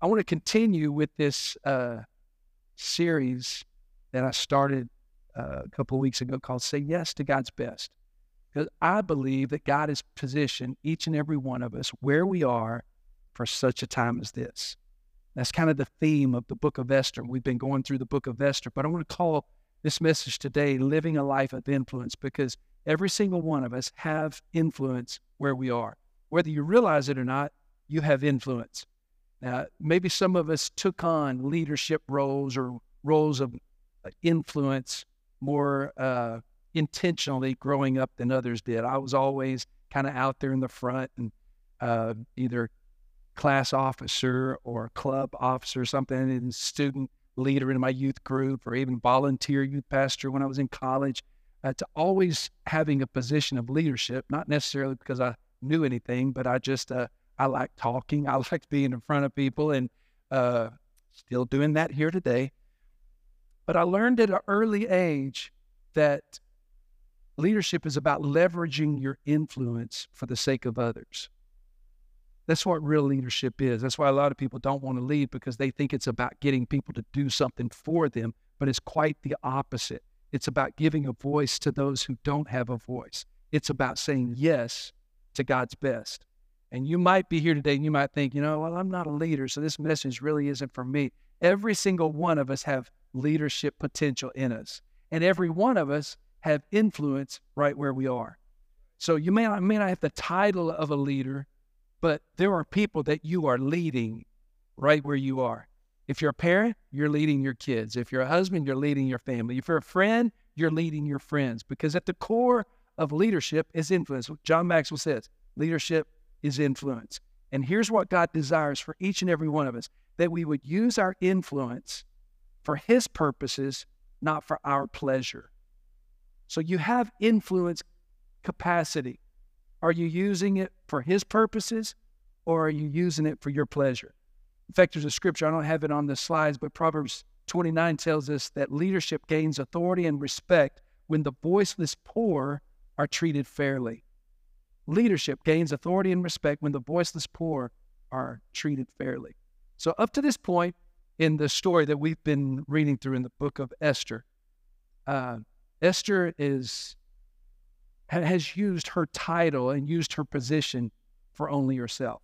I want to continue with this uh, series that I started uh, a couple of weeks ago called Say Yes to God's Best. Because I believe that God has positioned each and every one of us where we are for such a time as this. That's kind of the theme of the book of Esther. We've been going through the book of Esther, but I want to call this message today living a life of influence because every single one of us have influence where we are. Whether you realize it or not, you have influence. Now, maybe some of us took on leadership roles or roles of uh, influence more uh, intentionally growing up than others did. I was always kind of out there in the front and uh, either class officer or club officer or something, and student leader in my youth group or even volunteer youth pastor when I was in college. Uh, to always having a position of leadership, not necessarily because I knew anything, but I just uh, I like talking. I like being in front of people, and uh, still doing that here today. But I learned at an early age that leadership is about leveraging your influence for the sake of others. That's what real leadership is. That's why a lot of people don't want to lead because they think it's about getting people to do something for them, but it's quite the opposite. It's about giving a voice to those who don't have a voice. It's about saying yes to God's best. And you might be here today and you might think, you know, well, I'm not a leader, so this message really isn't for me. Every single one of us have leadership potential in us. And every one of us have influence right where we are. So you may not, may not have the title of a leader, but there are people that you are leading right where you are. If you're a parent, you're leading your kids. If you're a husband, you're leading your family. If you're a friend, you're leading your friends. Because at the core of leadership is influence. John Maxwell says leadership is influence. And here's what God desires for each and every one of us that we would use our influence for His purposes, not for our pleasure. So you have influence capacity. Are you using it for His purposes or are you using it for your pleasure? There's a scripture, I don't have it on the slides, but Proverbs 29 tells us that leadership gains authority and respect when the voiceless poor are treated fairly. Leadership gains authority and respect when the voiceless poor are treated fairly. So, up to this point in the story that we've been reading through in the book of Esther, uh, Esther is has used her title and used her position for only herself.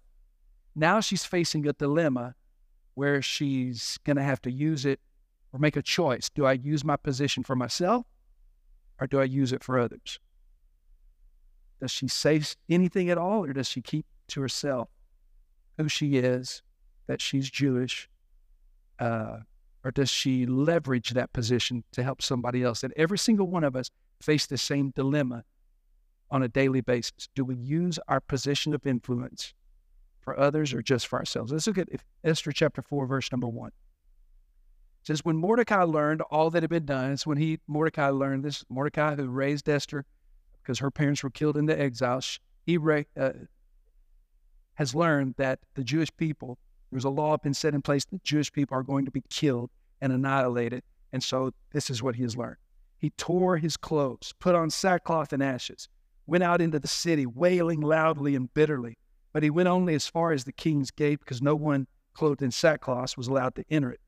Now she's facing a dilemma where she's going to have to use it or make a choice. Do I use my position for myself or do I use it for others? Does she say anything at all, or does she keep to herself who she is, that she's Jewish, uh, or does she leverage that position to help somebody else? And every single one of us face the same dilemma on a daily basis. Do we use our position of influence for others or just for ourselves? Let's look at Esther chapter 4, verse number 1. It says, When Mordecai learned all that had been done, it's when he, Mordecai learned this, Mordecai who raised Esther because her parents were killed in the exile, he uh, has learned that the Jewish people, there's a law been set in place that Jewish people are going to be killed and annihilated. And so this is what he has learned. He tore his clothes, put on sackcloth and ashes, went out into the city, wailing loudly and bitterly. But he went only as far as the king's gate because no one clothed in sackcloth was allowed to enter it.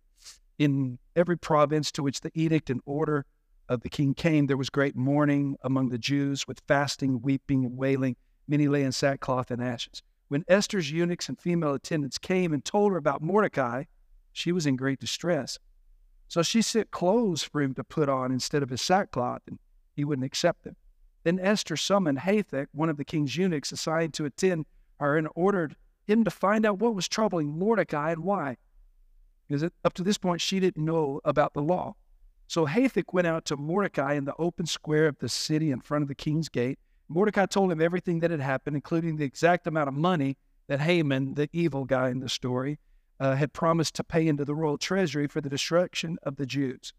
In every province to which the edict and order of the king came, there was great mourning among the Jews with fasting, weeping, and wailing. Many lay in sackcloth and ashes. When Esther's eunuchs and female attendants came and told her about Mordecai, she was in great distress. So she sent clothes for him to put on instead of his sackcloth, and he wouldn't accept them. Then Esther summoned Hathach, one of the king's eunuchs assigned to attend and ordered him to find out what was troubling Mordecai and why. Because up to this point, she didn't know about the law. So Hathach went out to Mordecai in the open square of the city in front of the king's gate. Mordecai told him everything that had happened, including the exact amount of money that Haman, the evil guy in the story, uh, had promised to pay into the royal treasury for the destruction of the Jews.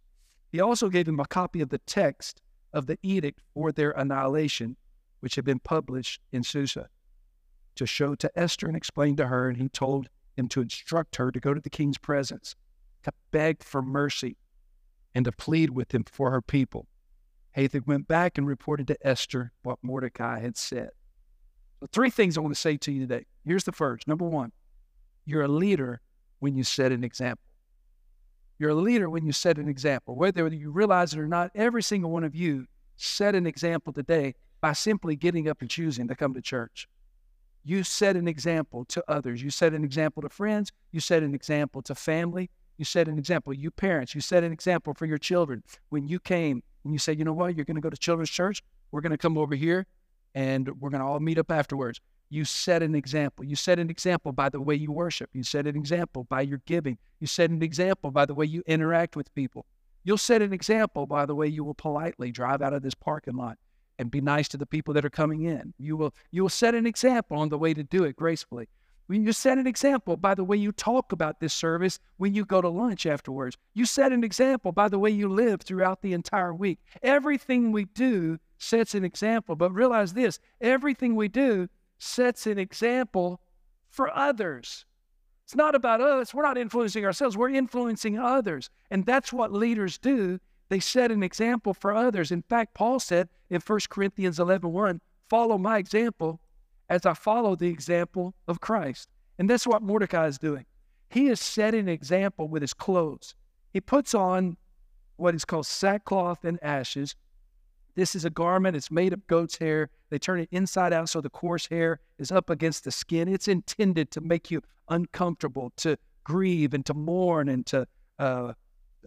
He also gave him a copy of the text of the edict for their annihilation, which had been published in Susa, to show to Esther and explain to her. And he told him to instruct her to go to the king's presence, to beg for mercy and to plead with him for her people. Hathach went back and reported to Esther what Mordecai had said. So three things I want to say to you today. Here's the first. Number one, you're a leader when you set an example. You're a leader when you set an example. Whether you realize it or not, every single one of you set an example today by simply getting up and choosing to come to church. You set an example to others. You set an example to friends. You set an example to family. You set an example. You parents, you set an example for your children. When you came and you said, you know what, you're going to go to children's church. We're going to come over here and we're going to all meet up afterwards. You set an example. You set an example by the way you worship. You set an example by your giving. You set an example by the way you interact with people. You'll set an example by the way you will politely drive out of this parking lot and be nice to the people that are coming in. You will you will set an example on the way to do it gracefully. When you set an example by the way you talk about this service when you go to lunch afterwards. You set an example by the way you live throughout the entire week. Everything we do sets an example. But realize this everything we do sets an example for others. It's not about us. We're not influencing ourselves, we're influencing others. And that's what leaders do. They set an example for others. In fact, Paul said in 1 Corinthians 11 1, follow my example as I follow the example of Christ. And that's what Mordecai is doing. He is setting an example with his clothes. He puts on what is called sackcloth and ashes. This is a garment, it's made of goat's hair. They turn it inside out so the coarse hair is up against the skin. It's intended to make you uncomfortable, to grieve and to mourn and to uh,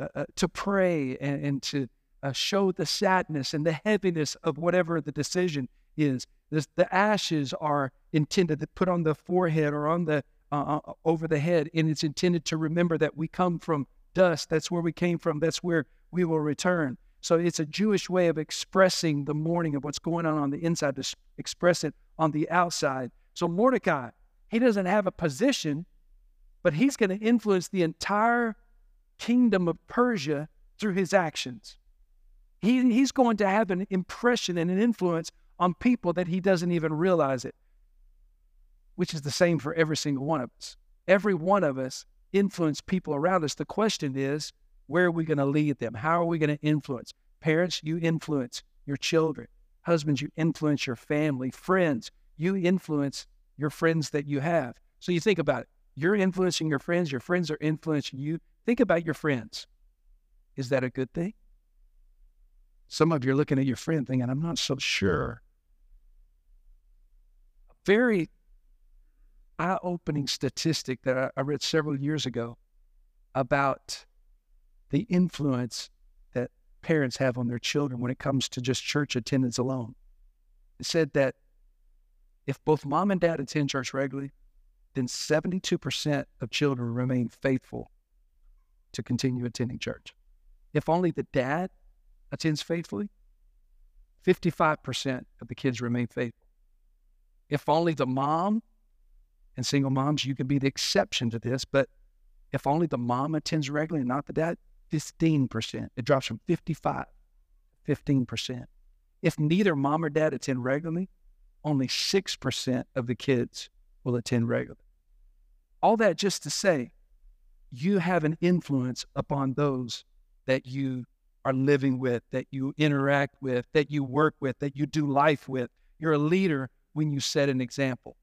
uh, uh to pray and, and to uh, show the sadness and the heaviness of whatever the decision is. This, the ashes are intended to put on the forehead or on the uh, uh, over the head, and it's intended to remember that we come from dust. That's where we came from. That's where we will return. So it's a Jewish way of expressing the mourning of what's going on on the inside to express it on the outside. So Mordecai, he doesn't have a position, but he's going to influence the entire kingdom of Persia through his actions. He, he's going to have an impression and an influence on people that he doesn't even realize it, which is the same for every single one of us. Every one of us influence people around us. The question is, where are we going to lead them? How are we going to influence? Parents, you influence your children. Husbands, you influence your family. Friends, you influence your friends that you have. So you think about it. You're influencing your friends, your friends are influencing you. Think about your friends. Is that a good thing? Some of you are looking at your friend thinking, I'm not so sure A very eye opening statistic that I, I read several years ago about the influence that parents have on their children when it comes to just church attendance alone. It said that if both mom and dad attend church regularly, then 72% of children remain faithful to continue attending church. If only the dad attends faithfully, 55% of the kids remain faithful. If only the mom, and single moms, you can be the exception to this, but if only the mom attends regularly and not the dad, 15%. It drops from 55 to 15%. If neither mom or dad attend regularly, only 6% of the kids will attend regularly. All that just to say, you have an influence upon those that you are living with, that you interact with, that you work with, that you do life with. You're a leader when you set an example.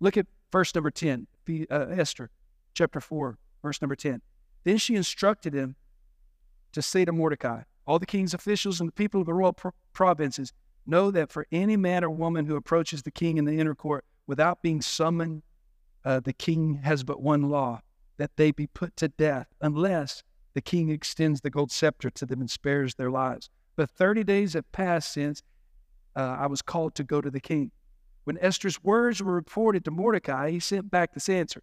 Look at verse number 10, uh, Esther chapter 4, verse number 10. Then she instructed him to say to Mordecai, All the king's officials and the people of the royal pro- provinces know that for any man or woman who approaches the king in the inner court without being summoned, uh, the king has but one law that they be put to death unless the king extends the gold scepter to them and spares their lives. But 30 days have passed since uh, I was called to go to the king. When Esther's words were reported to Mordecai, he sent back this answer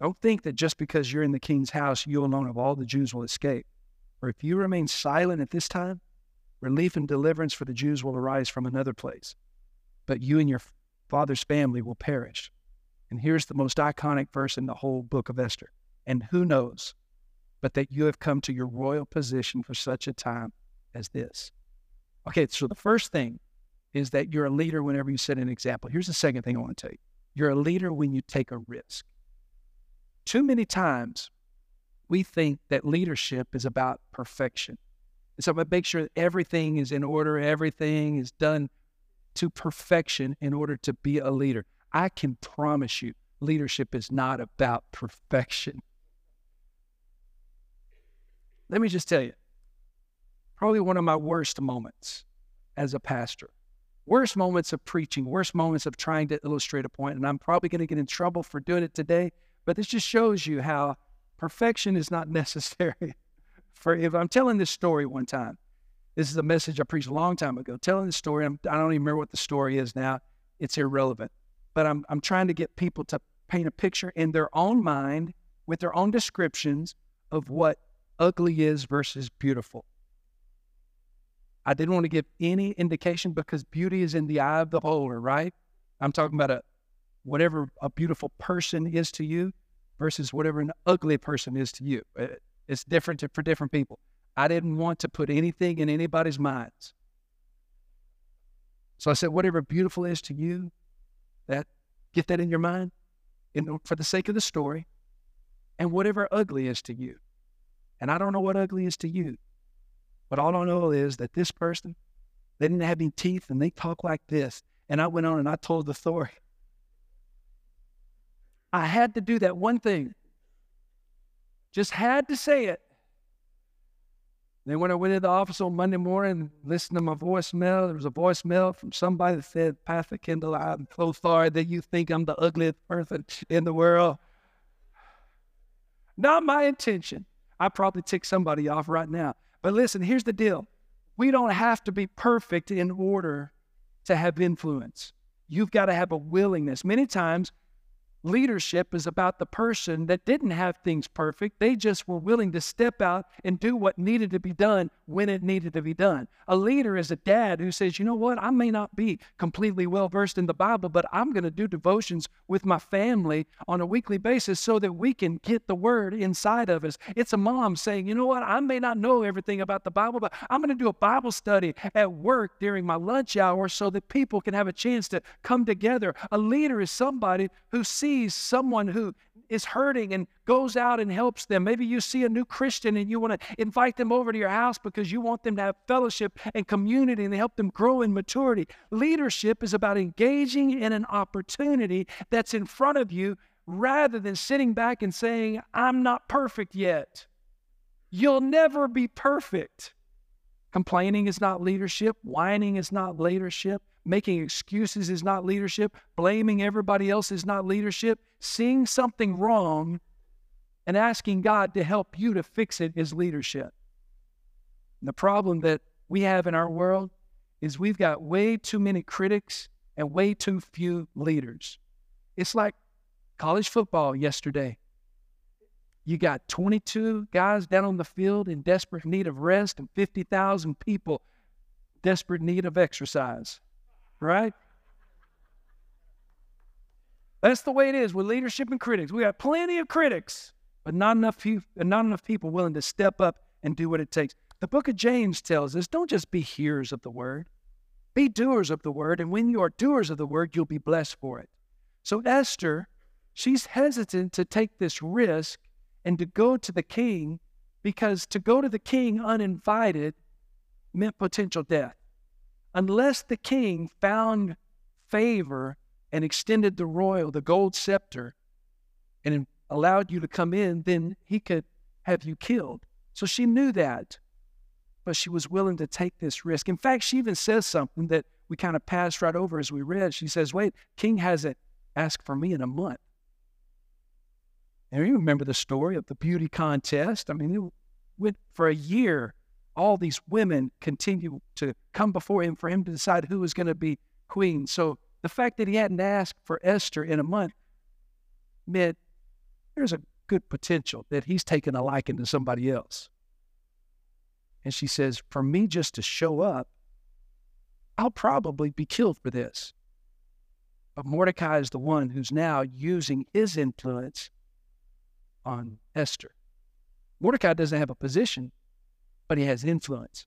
Don't think that just because you're in the king's house, you alone of all the Jews will escape. For if you remain silent at this time, relief and deliverance for the Jews will arise from another place. But you and your father's family will perish. And here's the most iconic verse in the whole book of Esther. And who knows but that you have come to your royal position for such a time as this? Okay, so the first thing is that you're a leader whenever you set an example. Here's the second thing I want to tell you you're a leader when you take a risk. Too many times we think that leadership is about perfection. And so I make sure everything is in order, everything is done to perfection in order to be a leader. I can promise you, leadership is not about perfection. Let me just tell you, probably one of my worst moments as a pastor, worst moments of preaching, worst moments of trying to illustrate a point, and I'm probably going to get in trouble for doing it today, but this just shows you how perfection is not necessary. for if I'm telling this story one time, this is a message I preached a long time ago. Telling the story, I'm, I do not even remember what the story is now. It's irrelevant. But I'm, I'm trying to get people to paint a picture in their own mind with their own descriptions of what ugly is versus beautiful. I didn't want to give any indication because beauty is in the eye of the beholder, right? I'm talking about a whatever a beautiful person is to you versus whatever an ugly person is to you. Uh, it's different for different people. I didn't want to put anything in anybody's minds. So I said, whatever beautiful is to you, that get that in your mind in, for the sake of the story, and whatever ugly is to you. And I don't know what ugly is to you, but all I know is that this person, they didn't have any teeth and they talk like this. And I went on and I told the story. I had to do that one thing. Just had to say it. Then when I went to the office on Monday morning, listened to my voicemail, there was a voicemail from somebody that said, Pastor Kendall, I'm so sorry that you think I'm the ugliest person in the world. Not my intention. I probably tick somebody off right now. But listen, here's the deal. We don't have to be perfect in order to have influence. You've got to have a willingness. Many times Leadership is about the person that didn't have things perfect. They just were willing to step out and do what needed to be done when it needed to be done. A leader is a dad who says, you know what, I may not be completely well versed in the Bible, but I'm going to do devotions with my family on a weekly basis so that we can get the word inside of us. It's a mom saying, you know what, I may not know everything about the Bible, but I'm going to do a Bible study at work during my lunch hour so that people can have a chance to come together. A leader is somebody who sees sees someone who is hurting and goes out and helps them. Maybe you see a new Christian and you want to invite them over to your house because you want them to have fellowship and community and help them grow in maturity. Leadership is about engaging in an opportunity that's in front of you rather than sitting back and saying, I'm not perfect yet. You'll never be perfect. Complaining is not leadership, whining is not leadership. Making excuses is not leadership. Blaming everybody else is not leadership. Seeing something wrong and asking God to help you to fix it is leadership. And the problem that we have in our world is we've got way too many critics and way too few leaders. It's like college football yesterday. You got 22 guys down on the field in desperate need of rest and 50,000 people desperate need of exercise right? That's the way it is with leadership and critics. We got plenty of critics, but not enough, not enough people willing to step up and do what it takes. The book of James tells us don't just be hearers of the word, be doers of the word. And when you are doers of the word, you'll be blessed for it. So Esther, she's hesitant to take this risk and to go to the king because to go to the king uninvited meant potential death unless the king found favor and extended the royal, the gold scepter, and allowed you to come in, then he could have you killed. So she knew that, but she was willing to take this risk. In fact, she even says something that we kind of passed right over as we read. She says, Wait, king hasn't asked for me in a month. And you remember the story of the beauty contest. I mean, it went for a year all these women continue to come before him for him to decide who was going to be queen. So the fact that he hadn't asked for Esther in a month meant there's a good potential that he's taken a liking to somebody else. And she says, For me just to show up, I'll probably be killed for this. But Mordecai is the one who's now using his influence on Esther. Mordecai doesn't have a position, but he has influence.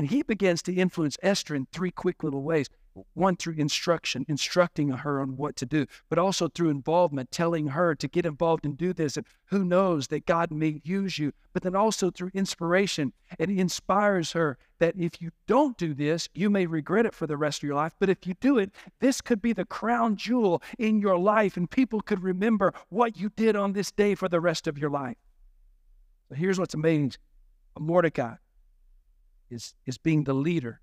And he begins to influence Esther in three quick little ways. One, through instruction, instructing her on what to do, but also through involvement, telling her to get involved and do this. And who knows that God may use you, but then also through inspiration. It inspires her that if you don't do this, you may regret it for the rest of your life. But if you do it, this could be the crown jewel in your life, and people could remember what you did on this day for the rest of your life. So here's what's amazing Mordecai is, is being the leader.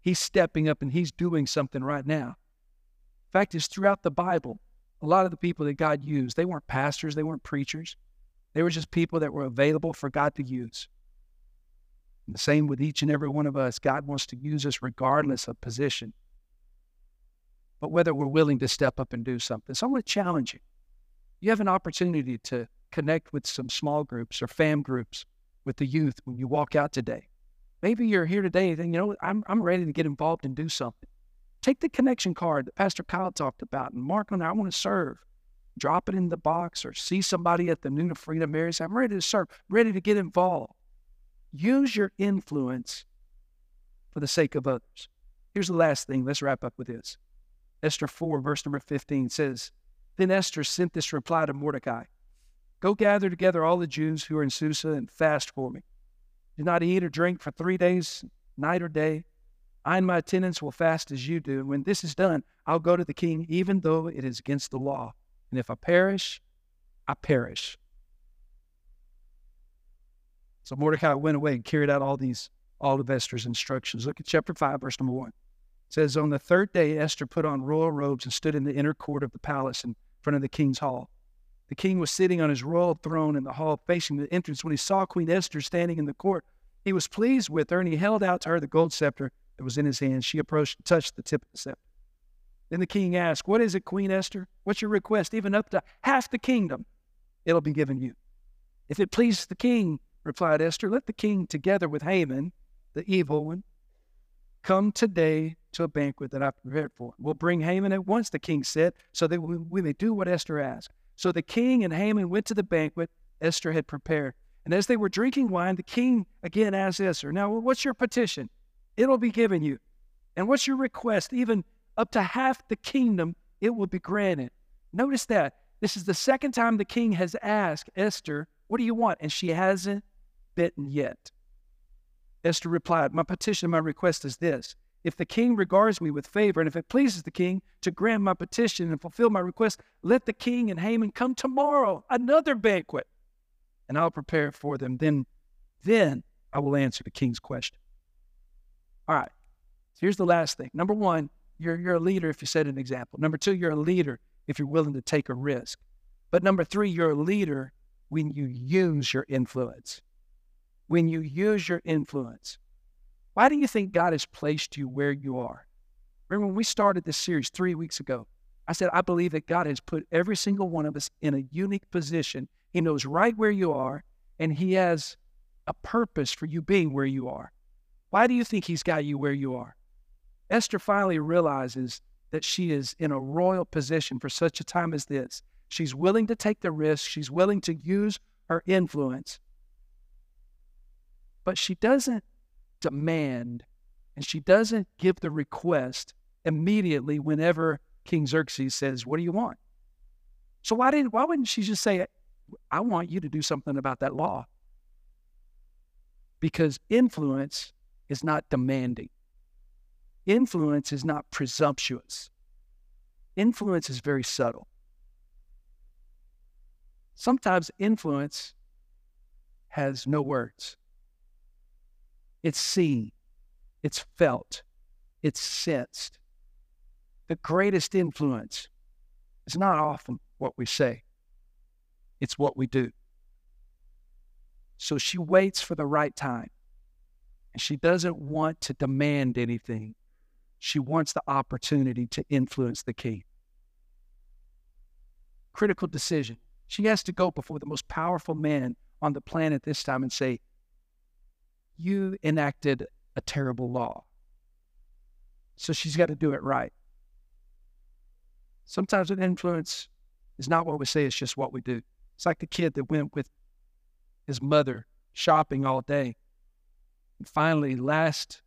He's stepping up and he's doing something right now. Fact, is throughout the Bible, a lot of the people that God used, they weren't pastors, they weren't preachers. They were just people that were available for God to use. And the same with each and every one of us. God wants to use us regardless of position, but whether we're willing to step up and do something. So I want to challenge you. You have an opportunity to connect with some small groups or fam groups with the youth when you walk out today. Maybe you're here today and you know, I'm, I'm ready to get involved and do something. Take the connection card that Pastor Kyle talked about and mark on I want to serve. Drop it in the box or see somebody at the Noon of Freedom area. Say, I'm ready to serve, ready to get involved. Use your influence for the sake of others. Here's the last thing. Let's wrap up with this. Esther 4, verse number 15 says, Then Esther sent this reply to Mordecai Go gather together all the Jews who are in Susa and fast for me. Do not eat or drink for three days, night or day. I and my attendants will fast as you do. And when this is done, I'll go to the king, even though it is against the law. And if I perish, I perish. So Mordecai went away and carried out all these, all of Esther's instructions. Look at chapter 5, verse number 1. It says, On the third day, Esther put on royal robes and stood in the inner court of the palace in front of the king's hall. The king was sitting on his royal throne in the hall facing the entrance. When he saw Queen Esther standing in the court, he was pleased with her and he held out to her the gold scepter that was in his hand. She approached and touched the tip of the scepter. Then the king asked, What is it, Queen Esther? What's your request? Even up to half the kingdom, it'll be given you. If it pleases the king, replied Esther, let the king, together with Haman, the evil one, come today to a banquet that I've prepared for him. We'll bring Haman at once, the king said, so that we, may do what Esther asked. So the king and Haman went to the banquet Esther had prepared. And as they were drinking wine, the king again asked Esther, Now, what's your petition? It'll be given you. And what's your request? Even up to half the kingdom, it will be granted. Notice that. This is the second time the king has asked Esther, What do you want? And she hasn't bitten yet. Esther replied, My petition, my request is this if the king regards me with favor, and if it pleases the king to grant my petition and fulfill my request, let the king and Haman come tomorrow, another banquet, and I'll prepare for them. Then, then I will answer the king's question. All right. So here's the last thing. Number one, you're, you're a leader if you set an example. Number two, you're a leader if you're willing to take a risk. But number three, you're a leader when you use your influence. When you use your influence. Why do you think God has placed you where you are? Remember when we started this series three weeks ago, I said, I believe that God has put every single one of us in a unique position. He knows right where you are, and He has a purpose for you being where you are. Why do you think He's got you where you are? Esther finally realizes that she is in a royal position for such a time as this. She's willing to take the risk, she's willing to use her influence, but she doesn't demand and she doesn't give the request immediately whenever King Xerxes says, What do you want? So why didn't why wouldn't she just say, I want you to do something about that law? Because influence is not demanding. Influence is not presumptuous. Influence is very subtle. Sometimes influence has no words. It's seen, it's felt, it's sensed. The greatest influence is not often what we say, it's what we do. So she waits for the right time. And she doesn't want to demand anything. She wants the opportunity to influence the king. Critical decision. She has to go before the most powerful man on the planet this time and say, you enacted a terrible law. So she's got to do it right. Sometimes an influence is not what we say, it's just what we do. It's like the kid that went with his mother shopping all day. And finally, last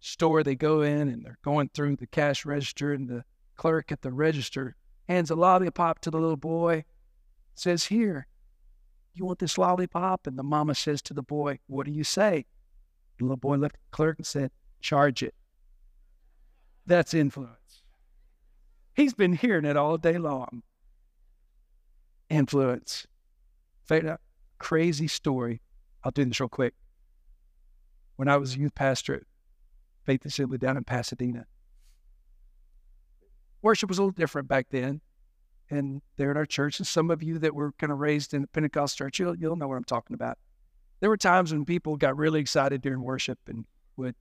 store they go in and they're going through the cash register and the clerk at the register hands a lollipop to the little boy, says, Here, you want this lollipop? And the mama says to the boy, What do you say? The little boy looked at the clerk and said, Charge it. That's influence. He's been hearing it all day long. Influence. Crazy story. I'll do this real quick. When I was a youth pastor at Faith Assembly down in Pasadena, worship was a little different back then. And there at our church, and some of you that were kind of raised in the Pentecost church, you'll, you'll know what I'm talking about. There were times when people got really excited during worship and would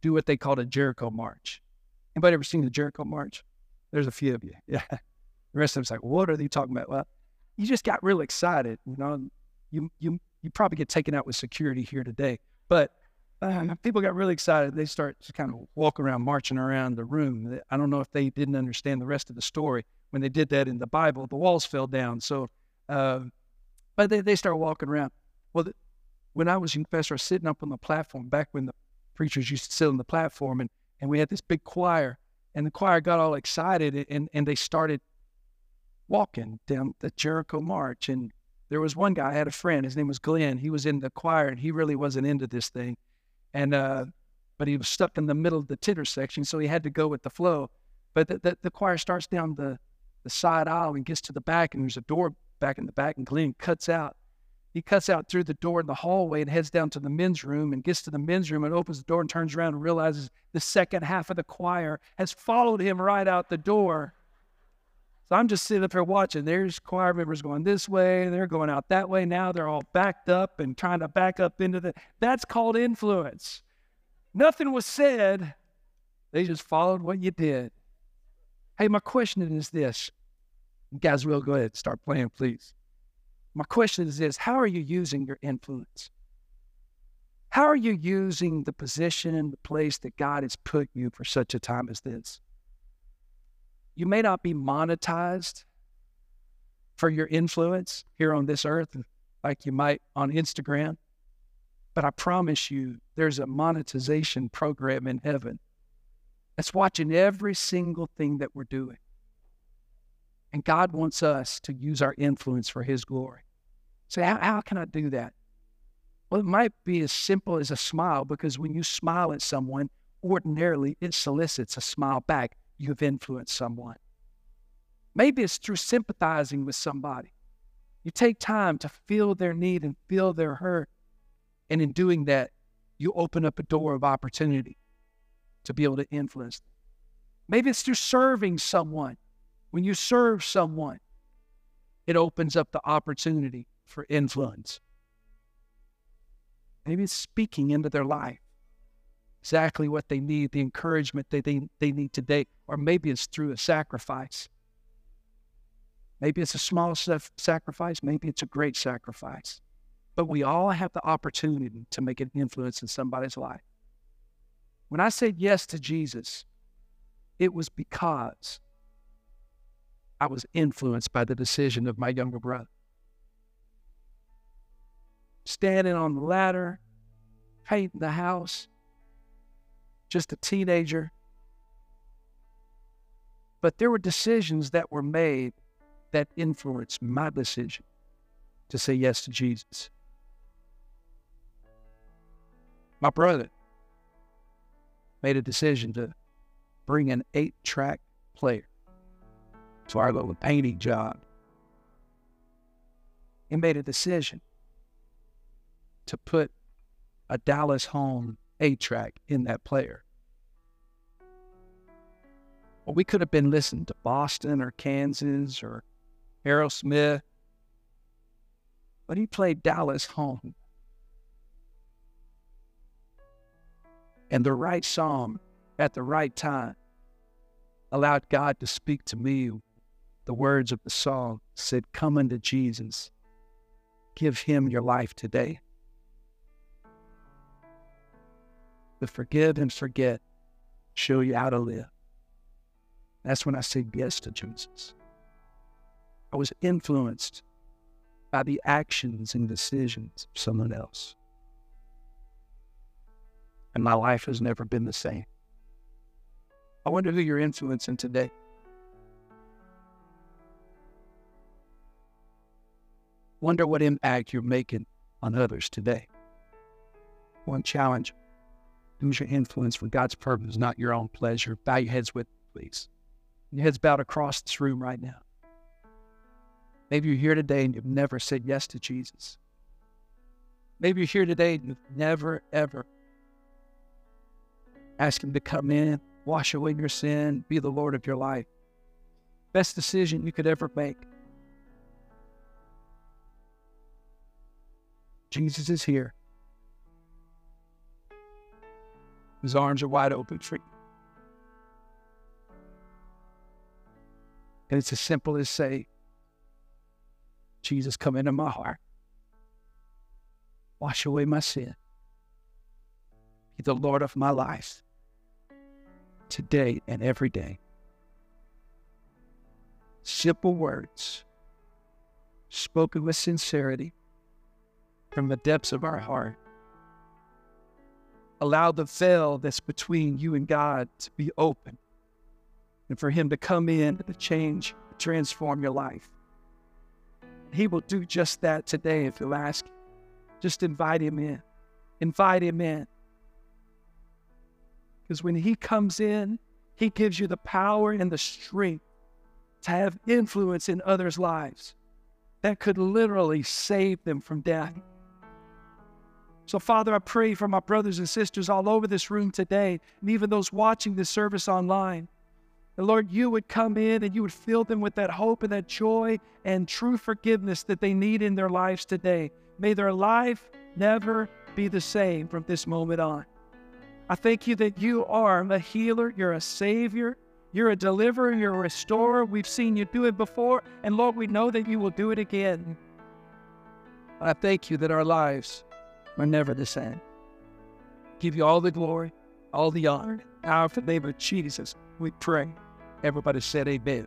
do what they called a Jericho march. Anybody ever seen the Jericho march? There's a few of you. Yeah. The rest of us like, what are they talking about? Well, you just got real excited. You know, you you you probably get taken out with security here today, but uh, people got really excited. They start to kind of walk around, marching around the room. I don't know if they didn't understand the rest of the story when they did that in the Bible. The walls fell down, so uh, but they they start walking around. Well, when I was I was sitting up on the platform back when the preachers used to sit on the platform, and and we had this big choir, and the choir got all excited, and and they started walking down the Jericho March, and there was one guy, I had a friend, his name was Glenn. He was in the choir and he really wasn't into this thing. And, uh, but he was stuck in the middle of the titter section, so he had to go with the flow. But the, the, the choir starts down the, the side aisle and gets to the back, and there's a door back in the back, and Glenn cuts out. He cuts out through the door in the hallway and heads down to the men's room and gets to the men's room and opens the door and turns around and realizes the second half of the choir has followed him right out the door. So I'm just sitting up here watching. There's choir members going this way, they're going out that way. Now they're all backed up and trying to back up into the. That's called influence. Nothing was said, they just followed what you did. Hey, my question is this. Guys will go ahead and start playing, please. My question is this How are you using your influence? How are you using the position and the place that God has put you for such a time as this? You may not be monetized for your influence here on this earth like you might on Instagram, but I promise you there's a monetization program in heaven that's watching every single thing that we're doing. And God wants us to use our influence for His glory. So, how, how can I do that? Well, it might be as simple as a smile because when you smile at someone, ordinarily it solicits a smile back you've influenced someone. Maybe it's through sympathizing with somebody. You take time to feel their need and feel their hurt. And in doing that, you open up a door of opportunity to be able to influence them. Maybe it's through serving someone. When you serve someone, it opens up the opportunity for influence. Maybe it's speaking into their life exactly what they need, the encouragement that they, they need today. Or maybe it's through a sacrifice. Maybe it's a small sacrifice, maybe it's a great sacrifice. But we all have the opportunity to make an influence in somebody's life. When I said yes to Jesus, it was because I was influenced by the decision of my younger brother. Standing on the ladder, painting the house, just a teenager. But there were decisions that were made that influenced my decision to say yes to Jesus. My brother made a decision to bring an eight track player to our little painting job. He made a decision to put a Dallas Holm eight track in that player. Well, we could have been listening to Boston or Kansas or Aerosmith, but he played Dallas Holm. And the right song at the right time allowed God to speak to me. The words of the song said, Come unto Jesus, give him your life today. The forgive and forget show you how to live. That's when I said yes to Jesus. I was influenced by the actions and decisions of someone else. and my life has never been the same. I wonder who you're influencing today. Wonder what impact you're making on others today. One challenge Use your influence for God's purpose, not your own pleasure. Bow your heads with me, please. Your head's bowed across this room right now. Maybe you're here today and you've never said yes to Jesus. Maybe you're here today and you've never, ever asked Him to come in, wash away your sin, be the Lord of your life. Best decision you could ever make. Jesus is here. His arms are wide open for you. And it's as simple as say, Jesus, come into my heart. Wash away my sin. Be the Lord of my life today and every day. Simple words spoken with sincerity from the depths of our heart allow the veil that's between you and God to be open and for Him to come in to change, transform your life. He will do just that today if you'll ask. Just invite Him in. Invite Him in. Because when He comes in, He gives you the power and the strength to have influence in others' lives that could literally save them from death. So, Father, I pray for my brothers and sisters all over this room today, and even those watching this service online. And Lord, you would come in and you would fill them with that hope and that joy and true forgiveness that they need in their lives today. May their life never be the same from this moment on. I thank you that you are a healer, you're a savior, you're a deliverer, you're a restorer. We've seen you do it before, and Lord, we know that you will do it again. I thank you that our lives are never the same. Give you all the glory, all the honor. Powerful name of Jesus, we pray. Everybody said amen.